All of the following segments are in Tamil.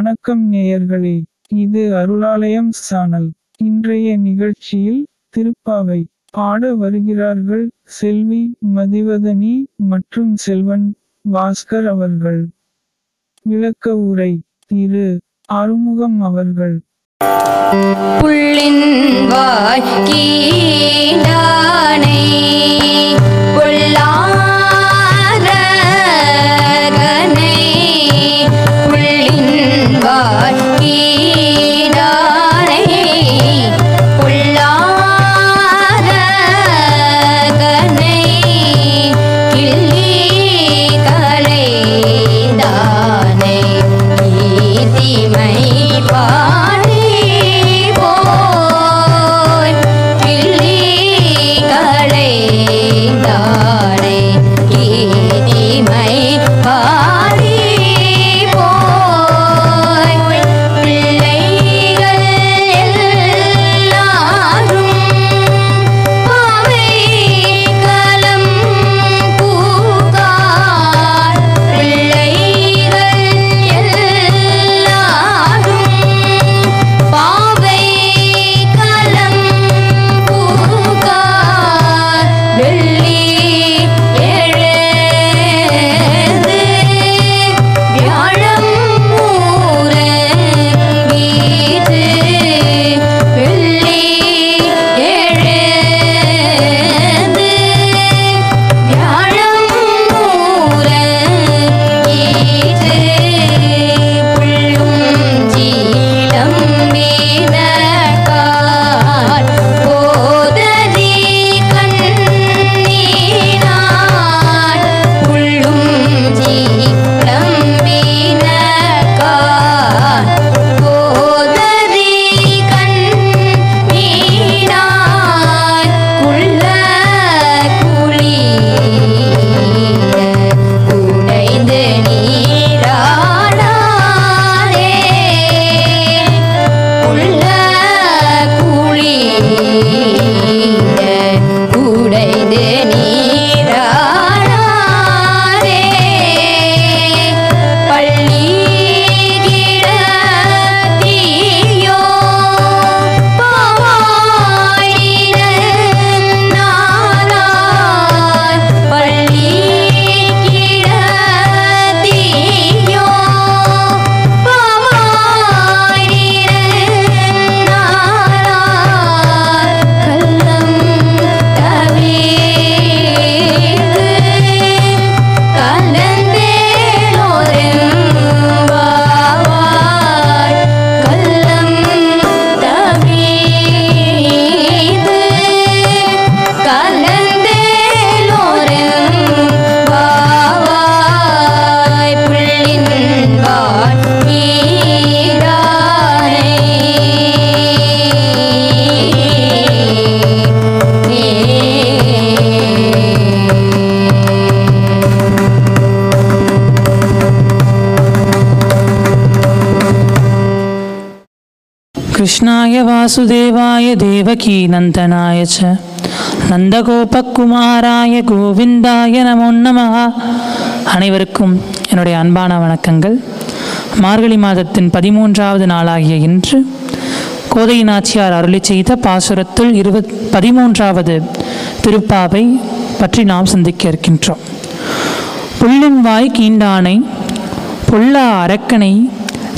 வணக்கம் நேயர்களே. இது அருளாலயம் சானல். இன்றைய நிகழ்ச்சியில் திருப்பாவை பாட வருகிறார்கள் செல்வி மதிவதனி மற்றும் செல்வன் பாஸ்கர் அவர்கள். விளக்க உரை திரு அறுமுகம் அவர்கள். புள்ளின் வாய் कृष्णाय वासुदेवाय देवकीनन्दनाय च நந்தகோபகுமாராய கோவிந்தாய நமோ நமஹ அனைவருக்கும் என்னுடைய அன்பான வணக்கங்கள் மார்கழி மாதத்தின் பதிமூன்றாவது நாளாகிய இன்று கோதை நாச்சியார் அருளி செய்த பாசுரத்துள் இருபத் பதிமூன்றாவது திருப்பாவை பற்றி நாம் சிந்திக்க இருக்கின்றோம் புள்ளின் வாய் கீண்டானை பொல்லா அரக்கனை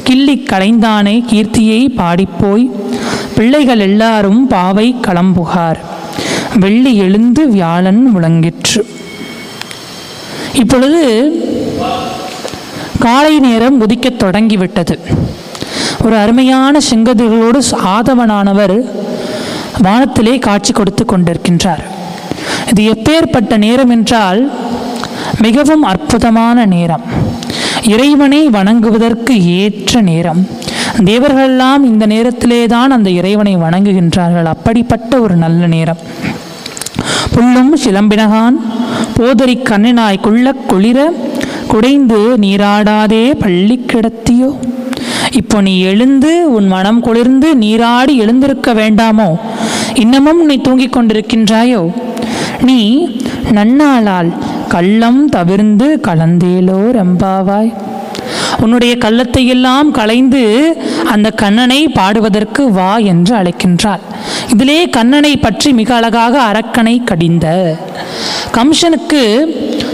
கிள்ளி களைந்தானே கீர்த்தியை பாடிப்போய் பிள்ளைகள் எல்லாரும் பாவை களம்புகார். வெள்ளி எழுந்து வியாழன் முழங்கிற்று. இப்பொழுது காலை நேரம் உதிக்கத் தொடங்கிவிட்டது. ஒரு அருமையான செங்கதிர்களோடு ஆதவனானவர் வானத்திலே காட்சி கொடுத்து கொண்டிருக்கின்றார். இது எப்பேற்பட்ட நேரம் என்றால் மிகவும் அற்புதமான நேரம். இறைவனை வணங்குவதற்கு ஏற்ற நேரம். தேவர்களெல்லாம் இந்த நேரத்திலே தான் அந்த இறைவனை வணங்குகின்றார்கள். அப்படிப்பட்ட ஒரு நல்ல நேரம். புல்லும் சிலம்பினகான் போதறி கண்ணினாய் குள்ளக் குளிர குடைந்து நீராடாதே பள்ளி கிடத்தியோ? இப்போ நீ எழுந்து உன் மனம் குளிர்ந்து நீராடி எழுந்திருக்க வேண்டாமோ? இன்னமும் நீ தூங்கிக் கொண்டிருக்கின்றாயோ? நீ நன்னாளால் கள்ளம் தவிர்ந்து கலந்தேலோ ரம்பாவாய். உன்னுடைய கள்ளத்தை எல்லாம் களைந்து அந்த கண்ணனை பாடுவதற்கு வா என்று அழைக்கின்றாள். இதிலே கண்ணனை பற்றி மிக அழகாக அரக்கனை கடிந்த. கம்சனுக்கு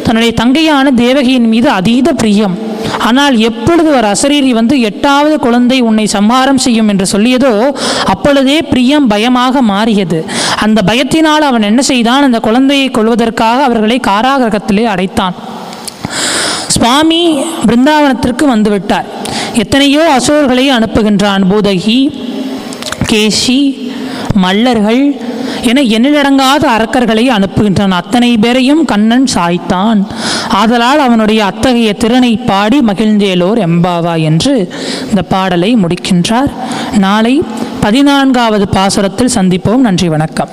தன்னுடைய தங்கையான தேவகியின் மீது அதீத பிரியம். ஆனால் எப்பொழுது ஒரு அசரீரி வந்து எட்டாவது குழந்தை உன்னை சம்ஹாரம் செய்யும் என்று சொல்லியதோ அப்பொழுதே பிரியம் பயமாக மாறியது. அந்த பயத்தினால் அவன் என்ன செய்தான்? அந்த குழந்தையை கொள்வதற்காக அவர்களை காராகிரகத்திலே அடைத்தான். சுவாமி பிருந்தாவனத்திற்கு வந்துவிட்டார். எத்தனையோ அசுரர்களை அனுப்புகின்றான். பூதகி கேசி மல்லர்கள் என எண்ணிலடங்காத அரக்கர்களை அனுப்புகின்றான். அத்தனை பேரையும் கண்ணன் சாய்த்தான். ஆதலால் அவனுடைய அத்தகைய திறனை பாடி மகிழ்ந்தேலோர் எம்பாவா என்று இந்த பாடலை முடிக்கின்றார். நாளை பதினான்காவது பாசுரத்தில் சந்திப்போம். நன்றி வணக்கம்.